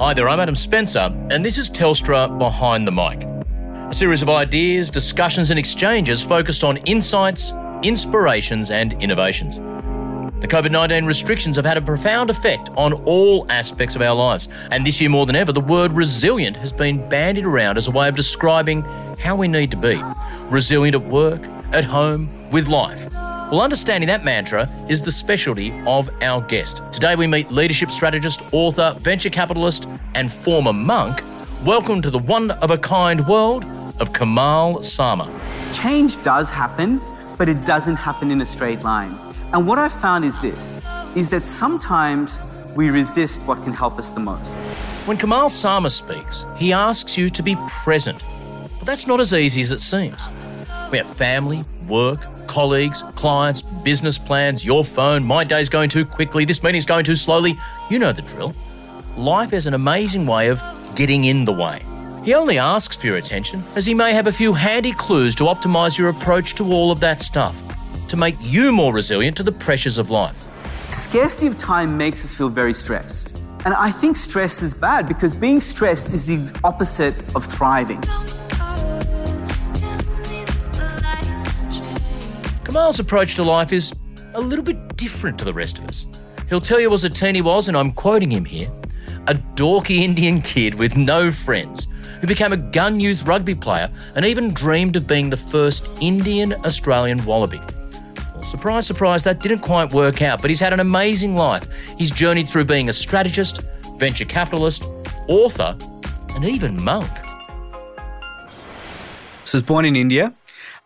Hi there, I'm Adam Spencer, and this is Telstra Behind the Mic. A series of ideas, discussions, and exchanges focused on insights, inspirations, and innovations. The COVID 19 restrictions have had a profound effect on all aspects of our lives, and this year more than ever, the word resilient has been bandied around as a way of describing how we need to be resilient at work, at home, with life. Well, understanding that mantra is the specialty of our guest. Today we meet leadership strategist, author, venture capitalist, and former monk. Welcome to the one of a kind world of Kamal Sarma. Change does happen, but it doesn't happen in a straight line. And what I've found is this is that sometimes we resist what can help us the most. When Kamal Sarma speaks, he asks you to be present. But that's not as easy as it seems. We have family, work, colleagues, clients, business plans, your phone, my day's going too quickly, this meeting's going too slowly. You know the drill. Life is an amazing way of getting in the way. He only asks for your attention as he may have a few handy clues to optimize your approach to all of that stuff, to make you more resilient to the pressures of life. Scarcity of time makes us feel very stressed. And I think stress is bad because being stressed is the opposite of thriving. Kamal's approach to life is a little bit different to the rest of us. He'll tell you as a teen he was, and I'm quoting him here, a dorky Indian kid with no friends who became a gun youth rugby player and even dreamed of being the first Indian Australian Wallaby. Well, surprise, surprise, that didn't quite work out, but he's had an amazing life. He's journeyed through being a strategist, venture capitalist, author, and even monk. So was born in India.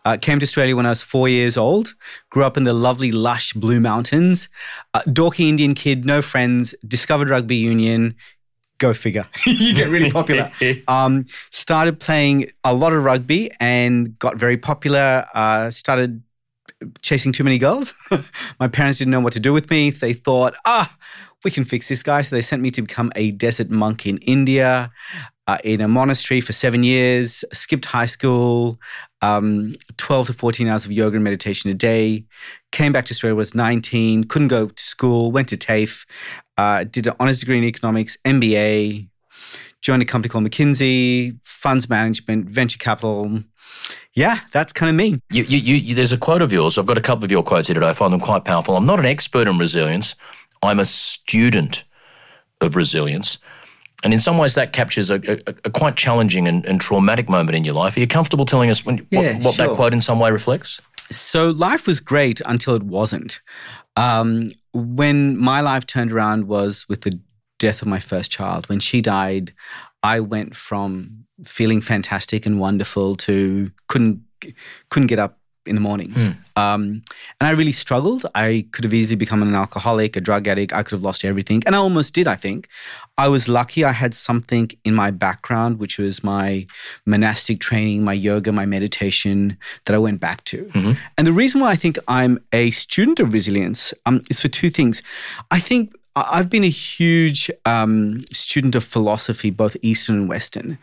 Uh, came to Australia when I was four years old. Grew up in the lovely, lush Blue Mountains. Uh, dorky Indian kid, no friends. Discovered rugby union. Go figure. you get really popular. Um, started playing a lot of rugby and got very popular. Uh, started chasing too many girls. My parents didn't know what to do with me. They thought, ah, we can fix this guy. So they sent me to become a desert monk in India. Uh, in a monastery for seven years, skipped high school, um, 12 to 14 hours of yoga and meditation a day. Came back to Australia, was 19, couldn't go to school, went to TAFE, uh, did an honors degree in economics, MBA, joined a company called McKinsey, funds management, venture capital. Yeah, that's kind of me. You, you, you, there's a quote of yours. I've got a couple of your quotes here today. I find them quite powerful. I'm not an expert in resilience. I'm a student of resilience. And in some ways, that captures a, a, a quite challenging and, and, traumatic moment in your life. Are you comfortable telling us when, yeah, what, what sure. that quote in some way reflects? So, life was great until it wasn't. Um, when my life turned around was with the death of my first child. When she died, I went from feeling fantastic and wonderful to couldn't couldn't get up in the mornings. Mm. Um, and I really struggled. I could have easily become an alcoholic, a drug addict. I could have lost everything. And I almost did, I think. I was lucky I had something in my background, which was my monastic training, my yoga, my meditation that I went back to. Mm-hmm. And the reason why I think I'm a student of resilience um, is for two things. I think I've been a huge um, student of philosophy, both Eastern and Western.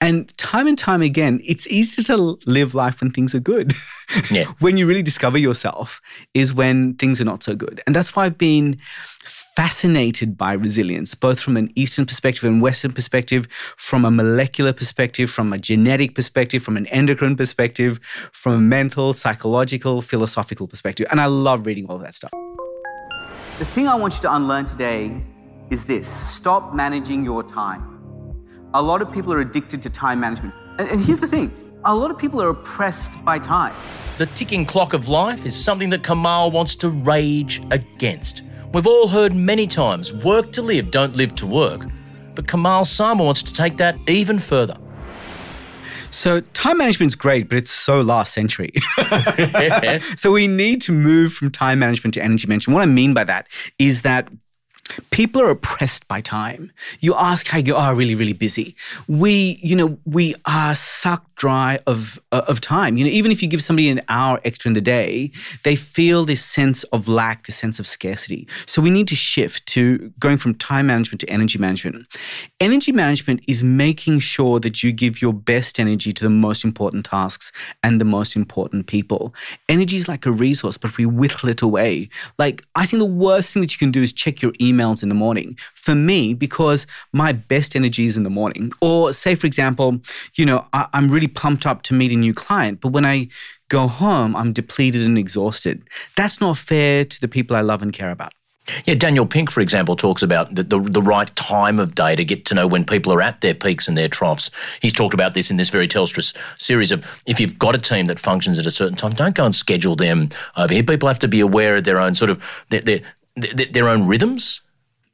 And time and time again, it's easy to live life when things are good. Yeah. when you really discover yourself is when things are not so good. And that's why I've been fascinated by resilience, both from an Eastern perspective and Western perspective, from a molecular perspective, from a genetic perspective, from an endocrine perspective, from a mental, psychological, philosophical perspective. And I love reading all of that stuff. The thing I want you to unlearn today is this stop managing your time. A lot of people are addicted to time management. And, here's the thing a lot of people are oppressed by time. The ticking clock of life is something that Kamal wants to rage against. We've all heard many times work to live, don't live to work. But Kamal Sarma wants to take that even further. So time management's great, but it's so last century. so we need to move from time management to energy management. What I mean by that is that people are oppressed by time. You ask how you are really, really busy. We, you know, we are sucked dry of uh, of time. You know, even if you give somebody an hour extra in the day, they feel this sense of lack, this sense of scarcity. So we need to shift to going from time management to energy management. Energy management is making sure that you give your best energy to the most important tasks and the most important people. Energy is like a resource, but we whittle it away. Like I think the worst thing that you can do is check your email emails in the morning for me because my best energy is in the morning. Or say, for example, you know, I, I'm really pumped up to meet a new client, but when I go home, I'm depleted and exhausted. That's not fair to the people I love and care about. Yeah, Daniel Pink, for example, talks about the, the, the, right time of day to get to know when people are at their peaks and their troughs. He's talked about this in this very Telstra series of if you've got a team that functions at a certain time, don't go and schedule them over here. People have to be aware of their own sort of their, their, their, their own rhythms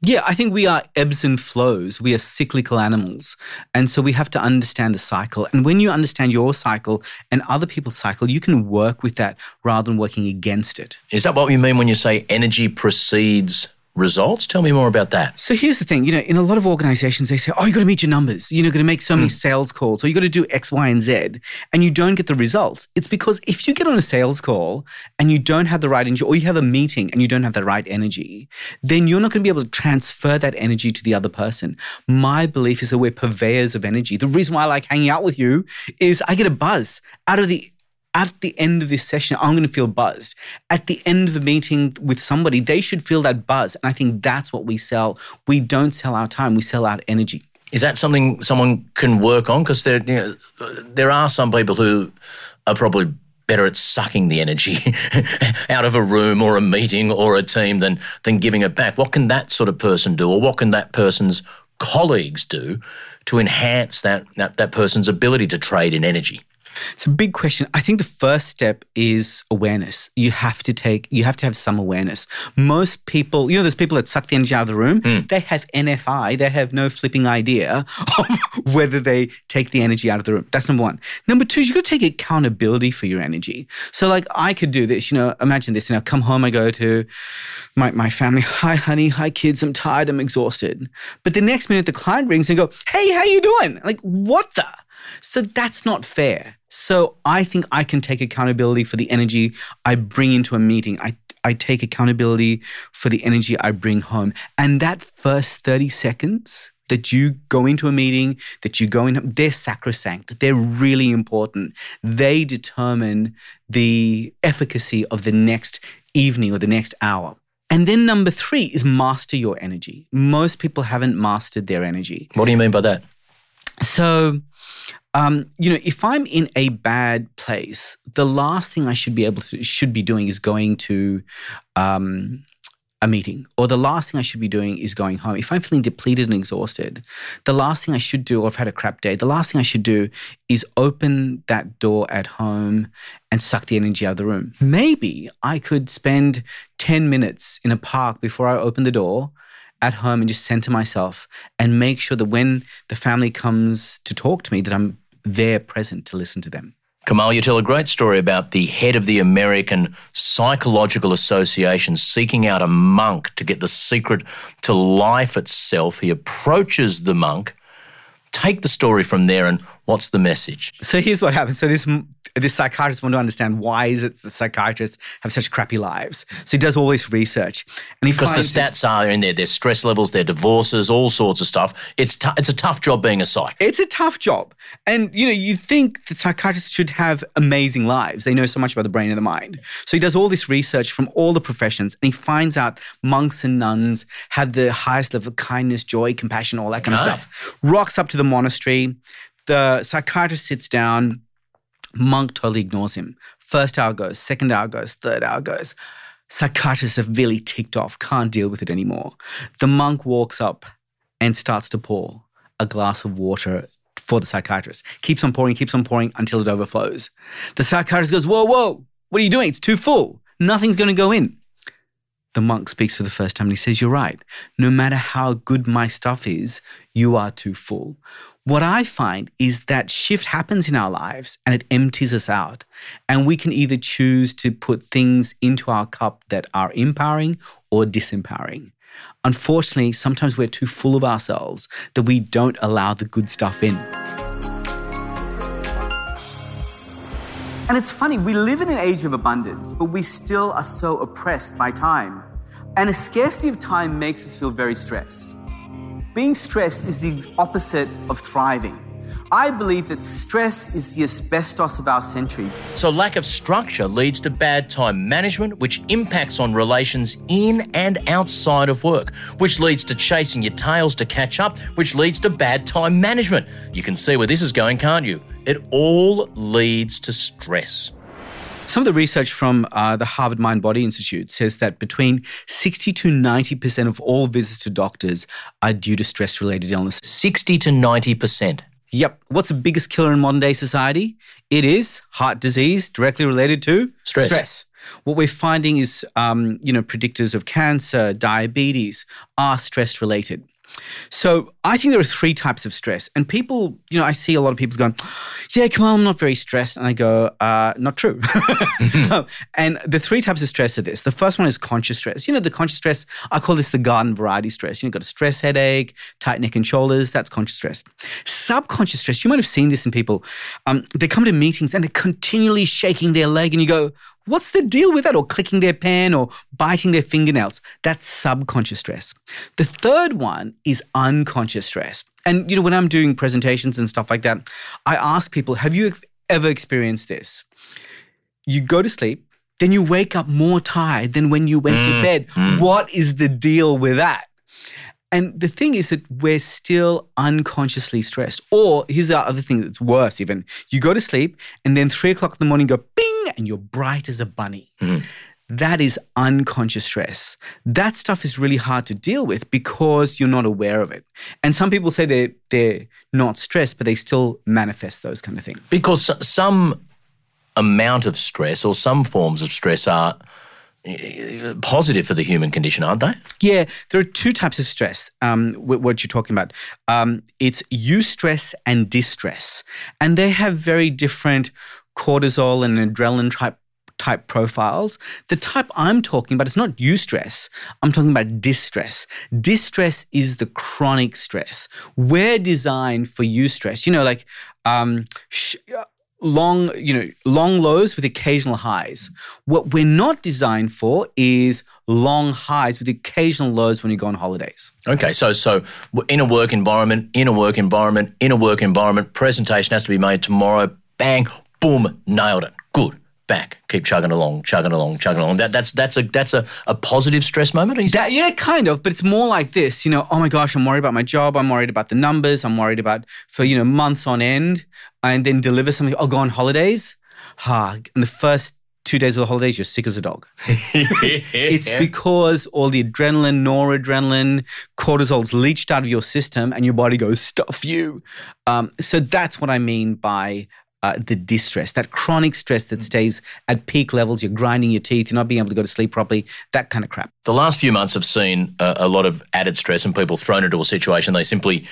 yeah, I think we are ebbs and flows. We are cyclical animals. And so we have to understand the cycle. And when you understand your cycle and other people's cycle, you can work with that rather than working against it. Is that what you mean when you say energy precedes results. Tell me more about that. So here's the thing, you know, in a lot of organizations, they say, oh, you got to meet your numbers. You know, you got to make so many mm. sales calls, or you got to do X, Y, and Z, and you don't get the results. It's because if you get on a sales call and you don't have the right energy, or you have a meeting and you don't have the right energy, then you're not going to be able to transfer that energy to the other person. My belief is that we're purveyors of energy. The reason why I like hanging out with you is I get a buzz out of the at the end of this session, I'm going to feel buzzed. At the end of the meeting with somebody, they should feel that buzz. And I think that's what we sell. We don't sell our time, we sell our energy. Is that something someone can work on? Because there, you know, there are some people who are probably better at sucking the energy out of a room or a meeting or a team than than giving it back. What can that sort of person do, or what can that person's colleagues do to enhance that that, that person's ability to trade in energy? It's a big question. I think the first step is awareness. You have to take, you have to have some awareness. Most people, you know, there's people that suck the energy out of the room. Mm. They have NFI. They have no flipping idea of whether they take the energy out of the room. That's number one. Number two is you got to take accountability for your energy. So, like, I could do this. You know, imagine this. You know, come home, I go to my my family. Hi, honey. Hi, kids. I'm tired. I'm exhausted. But the next minute, the client rings and go, Hey, how you doing? Like, what the? So that's not fair. So I think I can take accountability for the energy I bring into a meeting. I I take accountability for the energy I bring home. And that first 30 seconds that you go into a meeting, that you go in, they're sacrosanct. They're really important. They determine the efficacy of the next evening or the next hour. And then number three is master your energy. Most people haven't mastered their energy. What do you mean by that? So um, you know, if I'm in a bad place, the last thing I should be able to should be doing is going to um, a meeting, or the last thing I should be doing is going home. If I'm feeling depleted and exhausted, the last thing I should do, or I've had a crap day, the last thing I should do is open that door at home and suck the energy out of the room. Maybe I could spend 10 minutes in a park before I open the door at home and just center myself and make sure that when the family comes to talk to me that I'm there present to listen to them. Kamal, you tell a great story about the head of the American Psychological Association seeking out a monk to get the secret to life itself. He approaches the monk. Take the story from there and what's the message? So here's what happens. So this this psychiatrist wanted to understand why is it the psychiatrists have such crappy lives. So he does all this research, and he because the stats are in there, their stress levels, their divorces, all sorts of stuff. It's t- it's a tough job being a psych. It's a tough job, and you know you think that psychiatrists should have amazing lives. They know so much about the brain and the mind. So he does all this research from all the professions, and he finds out monks and nuns have the highest level of kindness, joy, compassion, all that kind of stuff. Rocks up to the monastery. The psychiatrist sits down Monk totally ignores him. First hour goes, second hour goes, third hour goes. Psychiatrists are really ticked off, can't deal with it anymore. The monk walks up and starts to pour a glass of water for the psychiatrist. Keeps on pouring, keeps on pouring until it overflows. The psychiatrist goes, Whoa, whoa, what are you doing? It's too full. Nothing's going to go in. The monk speaks for the first time and he says, You're right. No matter how good my stuff is, you are too full. What I find is that shift happens in our lives and it empties us out. And we can either choose to put things into our cup that are empowering or disempowering. Unfortunately, sometimes we're too full of ourselves that we don't allow the good stuff in. And it's funny, we live in an age of abundance, but we still are so oppressed by time. And a scarcity of time makes us feel very stressed. Being stressed is the opposite of thriving. I believe that stress is the asbestos of our century. So, lack of structure leads to bad time management, which impacts on relations in and outside of work, which leads to chasing your tails to catch up, which leads to bad time management. You can see where this is going, can't you? It all leads to stress. Some of the research from uh, the Harvard Mind Body Institute says that between 60 to 90% of all visits to doctors are due to stress related illness. 60 to 90%. Yep. What's the biggest killer in modern day society? It is heart disease, directly related to Stress. Stress. What we're finding is, um, you know, predictors of cancer, diabetes are stress related. So I think there are three types of stress, and people, you know, I see a lot of people going, "Yeah, come on, I'm not very stressed," and I go, uh, "Not true." and the three types of stress are this: the first one is conscious stress. You know, the conscious stress. I call this the garden variety stress. You know, got a stress headache, tight neck and shoulders. That's conscious stress. Subconscious stress. You might have seen this in people. Um, they come to meetings and they're continually shaking their leg, and you go, What's the deal with that? Or clicking their pen or biting their fingernails. That's subconscious stress. The third one is unconscious stress. And, you know, when I'm doing presentations and stuff like that, I ask people, have you ever experienced this? You go to sleep, then you wake up more tired than when you went mm, to bed. Mm. What is the deal with that? And the thing is that we're still unconsciously stressed. Or here's the other thing that's worse even. You go to sleep and then three o'clock in the morning go bing and you're bright as a bunny. Mm-hmm. That is unconscious stress. That stuff is really hard to deal with because you're not aware of it. And some people say they're, they're not stressed, but they still manifest those kind of things. Because some amount of stress or some forms of stress are positive for the human condition, aren't they? Yeah, there are two types of stress. Um, what you're talking about, um, it's eustress and distress, and they have very different cortisol and adrenaline type type profiles. The type I'm talking about is not eustress. I'm talking about distress. Distress is the chronic stress. We're designed for eustress. You know, like um, sh- long, you know, long lows with occasional highs. What we're not designed for is long highs with occasional lows when you go on holidays. Okay, so so in a work environment, in a work environment, in a work environment, presentation has to be made tomorrow. Bang, boom, nailed it. Good. Back, keep chugging along, chugging along, chugging along. That, that's that's a that's a, a positive stress moment. That, yeah, kind of, but it's more like this. You know, oh my gosh, I'm worried about my job. I'm worried about the numbers. I'm worried about for you know months on end and then deliver something. I'll go on holidays. Ha, and the first two days of the holidays, you're sick as a dog. it's because all the adrenaline, noradrenaline, cortisol's leached out of your system and your body goes, stuff you. Um, so that's what I mean by uh, the distress, that chronic stress that stays at peak levels. You're grinding your teeth, you're not being able to go to sleep properly, that kind of crap. The last few months have seen a, a lot of added stress and people thrown into a situation they simply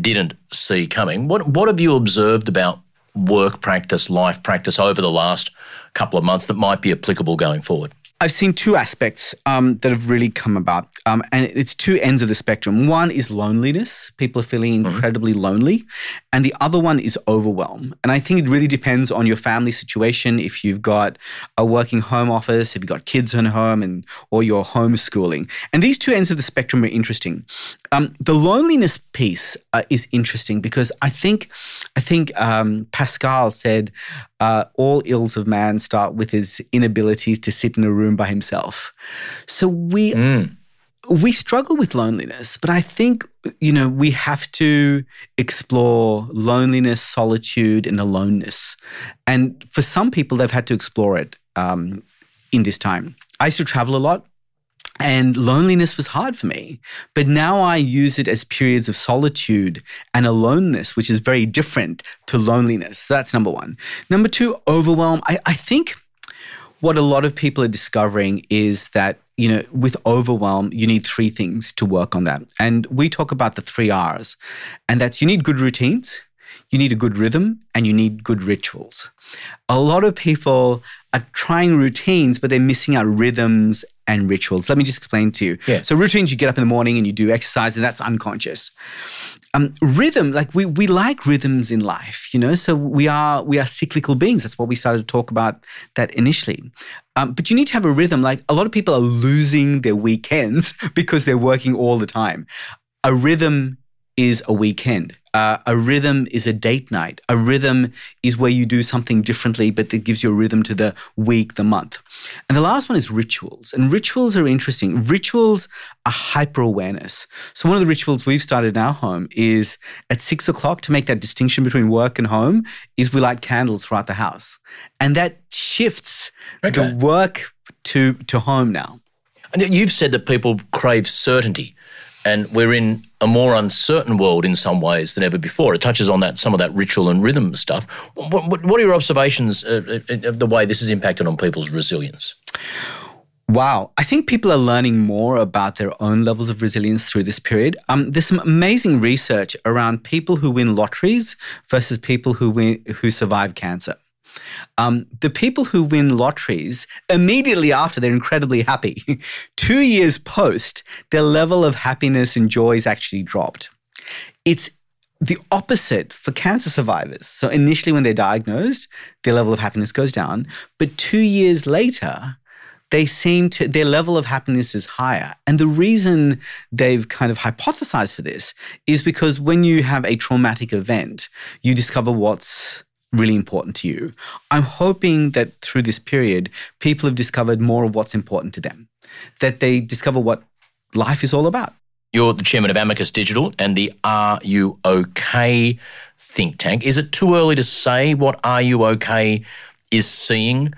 didn't see coming. What what have you observed about work practice, life practice over the last couple of months that might be applicable going forward? I've seen two aspects um, that have really come about, um, and it's two ends of the spectrum. One is loneliness; people are feeling mm-hmm. incredibly mm-hmm. lonely, and the other one is overwhelm. And I think it really depends on your family situation. If you've got a working home office, if you've got kids at home, and or you're homeschooling, and these two ends of the spectrum are interesting. Um, the loneliness piece uh, is interesting because I think, I think um, Pascal said uh, all ills of man start with his inabilities to sit in a room by himself. So we. Mm. We struggle with loneliness, but I think, you know, we have to explore loneliness, solitude, and aloneness. And for some people, they've had to explore it um, in this time. I used to travel a lot. And loneliness was hard for me. But now I use it as periods of solitude and aloneness, which is very different to loneliness. So that's number one. Number two, overwhelm. I, I think what a lot of people are discovering is that you know, with overwhelm, you need three things to work on that. And we talk about the three R's. And that's you need good routines, you need a good rhythm, and you need good rituals. A lot of people are trying routines, but they're missing out rhythms and rituals. Let me just explain to you. Yeah. So routines, you get up in the morning and you do exercise, and that's unconscious. Um, rhythm, like we we like rhythms in life, you know. So we are we are cyclical beings. That's what we started to talk about that initially. Um, but you need to have a rhythm. Like a lot of people are losing their weekends because they're working all the time. A rhythm is a weekend. Uh, a rhythm is a date night. A rhythm is where you do something differently, but that gives you a rhythm to the week, the month. And the last one is rituals. And rituals are interesting. Rituals are hyper awareness. So, one of the rituals we've started in our home is at six o'clock to make that distinction between work and home, is we light candles throughout the house. And that shifts Okay. the work to, to home now. And you've said that people crave certainty, and we're in a more uncertain world in some ways than ever before. It touches on that some of that ritual and rhythm stuff. What, what, what are your observations uh, uh, of the way this has impacted on people's resilience? Wow. I think people are learning more about their own levels of resilience through this period. Um, there's some amazing research around people who win lotteries versus people who win, who survive cancer. Um, the people who win lotteries immediately after they're incredibly happy. Two years post, their level of happiness and joy is actually dropped. It's the opposite for cancer survivors. So initially, when they're diagnosed, their level of happiness goes down, but two years later, they seem to their level of happiness is higher. And the reason they've kind of hypothesized for this is because when you have a traumatic event, you discover what's really important to you. I'm hoping that through this period, people have discovered more of what's important to them, that they discover what life is all about. You're the chairman of Amicus Digital and the Are You OK think tank. Is it too early to say what Are You OK is seeing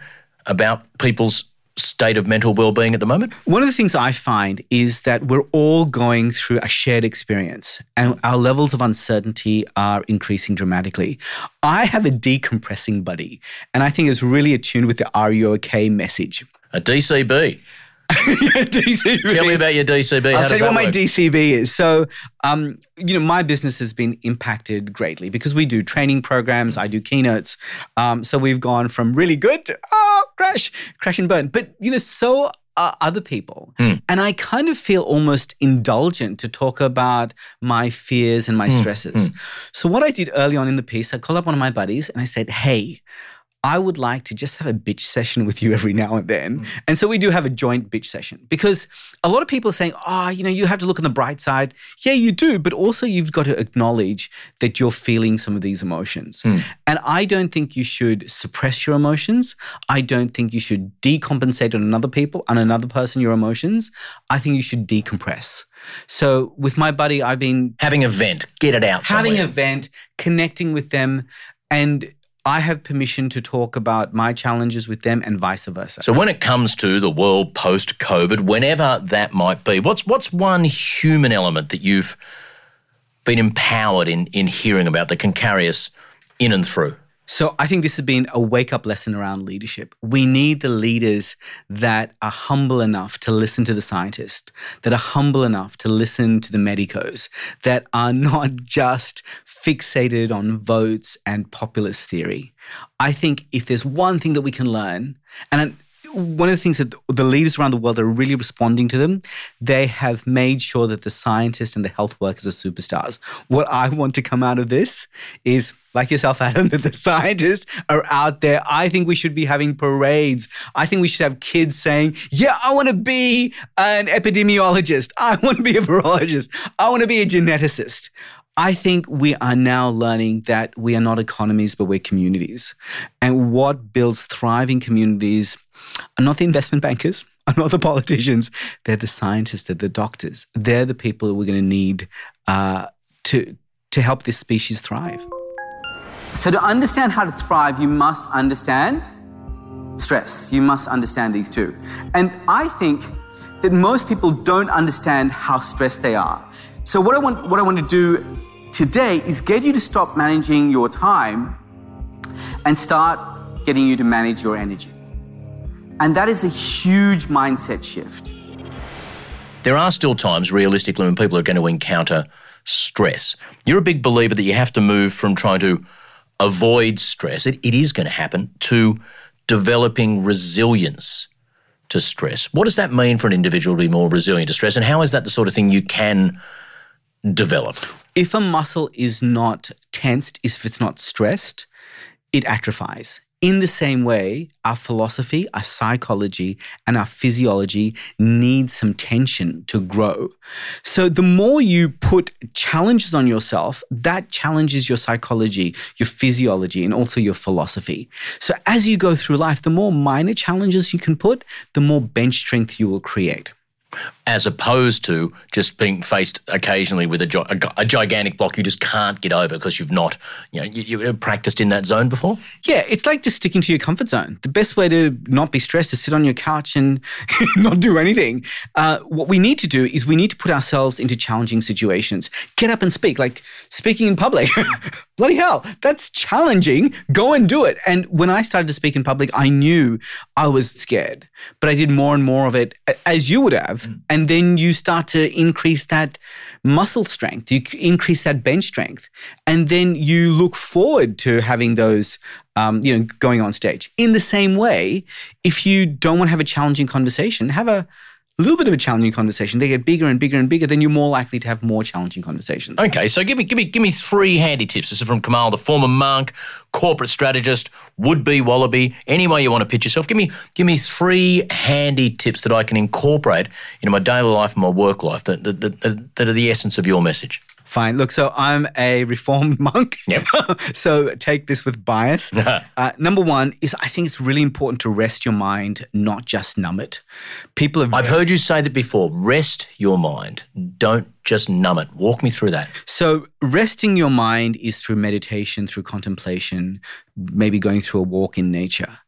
about people's state of mental well-being at the moment? One of the things I find is that we're all going through a shared experience and our levels of uncertainty are increasing dramatically. I have a decompressing buddy and I think it's really attuned with the Are You OK message. A DCB. DCB. Tell me about your DCB. How I'll does tell you that what my? DCB is. So, um, you know, my business has been impacted greatly because we do training programs. I do keynotes. Um, so we've gone from really good to oh, crash, crash and burn. But you know, so are other people, and I kind of feel almost indulgent to talk about my fears and my stresses. So what I did early on in the piece, I called up one of my buddies and I said, "Hey." I would like to just have a bitch session with you every now and then. Mm. And so we do have a joint bitch session because a lot of people are saying, oh, you know, you have to look on the bright side. Yeah, you do. But also, you've got to acknowledge that you're feeling some of these emotions. Hmm. And I don't think you should suppress your emotions. I don't think you should decompensate on another people, on another person, your emotions. I think you should decompress. So with my buddy, I've been Having a vent, get it out having somewhere. an event, connecting with them, and I have permission to talk about my challenges with them and vice versa. So when it comes to the world post COVID, whenever that might be, what's what's one human element that you've been empowered in in hearing about that can carry us in and through? So I think this has been a wake up lesson around leadership. We need the leaders that are humble enough to listen to the scientists, that are humble enough to listen to the medicos, that are not just fixated on votes and populist theory. I think if there's one thing that we can learn, and one of the things that the leaders around the world are really responding to them, they have made sure that the scientists and the health workers are superstars. What I want to come out of this is, like yourself, Adam, that the scientists are out there. I think we should be having parades. I think we should have kids saying, Yeah, I want to be an epidemiologist. I want to be a virologist. I want to be a geneticist. I think we are now learning that we are not economies, but we're communities. And what builds thriving communities are not the investment bankers, are not the politicians. They're the scientists, they're the doctors. They're the people that we're going to need uh, to, to help this species thrive. So, to understand how to thrive, you must understand stress. You must understand these two. And I think that most people don't understand how stressed they are. So, what I want, what I want to do today is get you to stop managing your time and start getting you to manage your energy. And that is a huge mindset shift. There are still times, realistically, when people are going to encounter stress. You're a big believer that you have to move from trying to avoid stress, it, it is going to happen, to developing resilience to stress. What does that mean for an individual to be more resilient to stress? And how is that the sort of thing you can develop? If a muscle is not tensed, if it's not stressed, it atrophies. In the same way, our philosophy, our psychology, and our physiology need some tension to grow. So the more you put challenges on yourself, that challenges your psychology, your physiology, and also your philosophy. So as you go through life, the more minor challenges you can put, the more bench strength you will create as opposed to just being faced occasionally with a, a, a gigantic block you just can't get over because you've not, you know, you, you practiced in that zone before? Yeah, it's like just sticking to your comfort zone. The best way to not be stressed is sit on your couch and not do anything. Uh, what we need to do is we need to put ourselves into challenging situations. Get up and speak, like speaking in public. Bloody hell, that's challenging. Go and do it. And when I started to speak in public, I knew I was scared, but I did more and more of it, as you would have. Mm. And then you start to increase that muscle strength, you increase that bench strength. And then you look forward to having those, um, you know, going on stage. In the same way, if you don't want to have a challenging conversation, have a a little bit of a challenging conversation. They get bigger and bigger and bigger, then you're more likely to have more challenging conversations. Okay, so give me give me give me three handy tips. This is from Kamal, the former monk, corporate strategist, would be wallaby, any way you want to pitch yourself. Give me give me three handy tips that I can incorporate into my daily life and my work life that, that, that, that are the essence of your message. Fine. Look, so I'm a reformed monk. Yep. so take this with bias. uh, number one is I think it's really important to rest your mind, not just numb it. People have. I've heard you say that before. Rest your mind. Don't just numb it. Walk me through that. So, resting your mind is through meditation, through contemplation, maybe going through a walk in nature.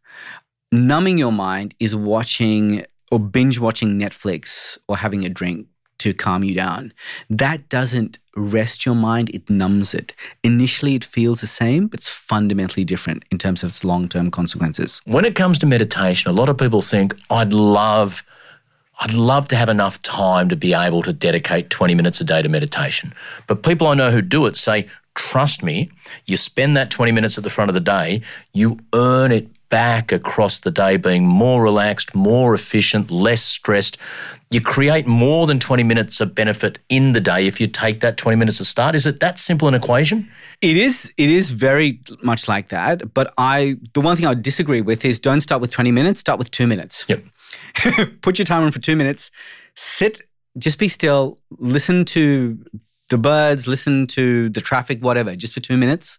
Numbing your mind is watching or binge watching Netflix or having a drink to calm you down. That doesn't rest your mind, it numbs it. Initially, it feels the same, but it's fundamentally different in terms of its long term consequences. When it comes to meditation, a lot of people think, I'd love. I'd love to have enough time to be able to dedicate 20 minutes a day to meditation. But people I know who do it say, trust me, you spend that 20 minutes at the front of the day, you earn it back across the day being more relaxed, more efficient, less stressed. You create more than 20 minutes of benefit in the day if you take that 20 minutes to start. Is it that simple an equation? It is it is very much like that, but I the one thing I would disagree with is don't start with 20 minutes, start with 2 minutes. Yep. Put your timer on for 2 minutes. Sit just be still, listen to the birds, listen to the traffic, whatever, just for two minutes,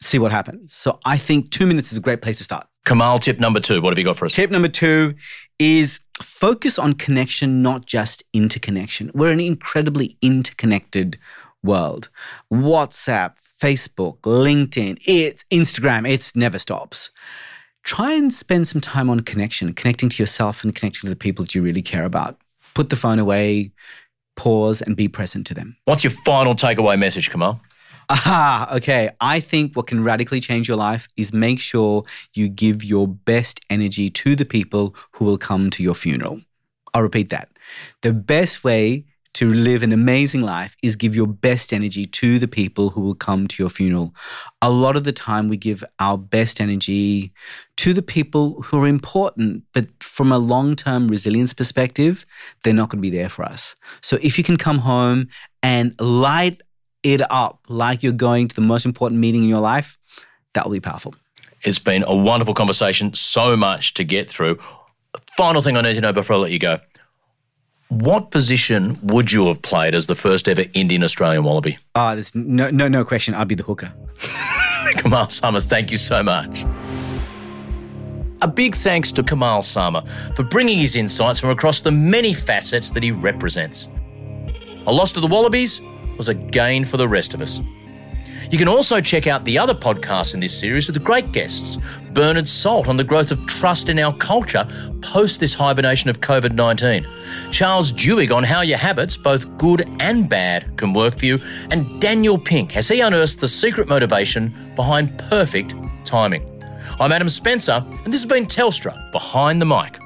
see what happens. So I think two minutes is a great place to start. Kamal, tip number two. What have you got for us? Tip number two is focus on connection, not just interconnection. We're an incredibly interconnected world. WhatsApp, Facebook, LinkedIn, it's Instagram, it never stops. Try and spend some time on connection, connecting to yourself and connecting to the people that you really care about. Put the phone away, pause, and be present to them. What's your final takeaway message, Kamal? Aha, okay. I think what can radically change your life is make sure you give your best energy to the people who will come to your funeral. I'll repeat that. The best way to live an amazing life is give your best energy to the people who will come to your funeral. A lot of the time, we give our best energy to the people who are important, but from a long term resilience perspective, they're not going to be there for us. So if you can come home and light it up like you're going to the most important meeting in your life, that will be powerful. It's been a wonderful conversation, so much to get through. Final thing I need to know before I let you go. What position would you have played as the first ever Indian Australian Wallaby? Ah, oh, there's no, no, no question. I'd be the hooker. Kamal Sarma, thank you so much. A big thanks to Kamal Sarma for bringing his insights from across the many facets that he represents. A loss to the Wallabies was a gain for the rest of us. You can also check out the other podcasts in this series with great guests. Bernard Salt on the growth of trust in our culture post this hibernation of COVID 19. Charles Duhigg on how your habits, both good and bad, can work for you. And Daniel Pink as he unearthed the secret motivation behind perfect timing. I'm Adam Spencer, and this has been Telstra Behind the Mic.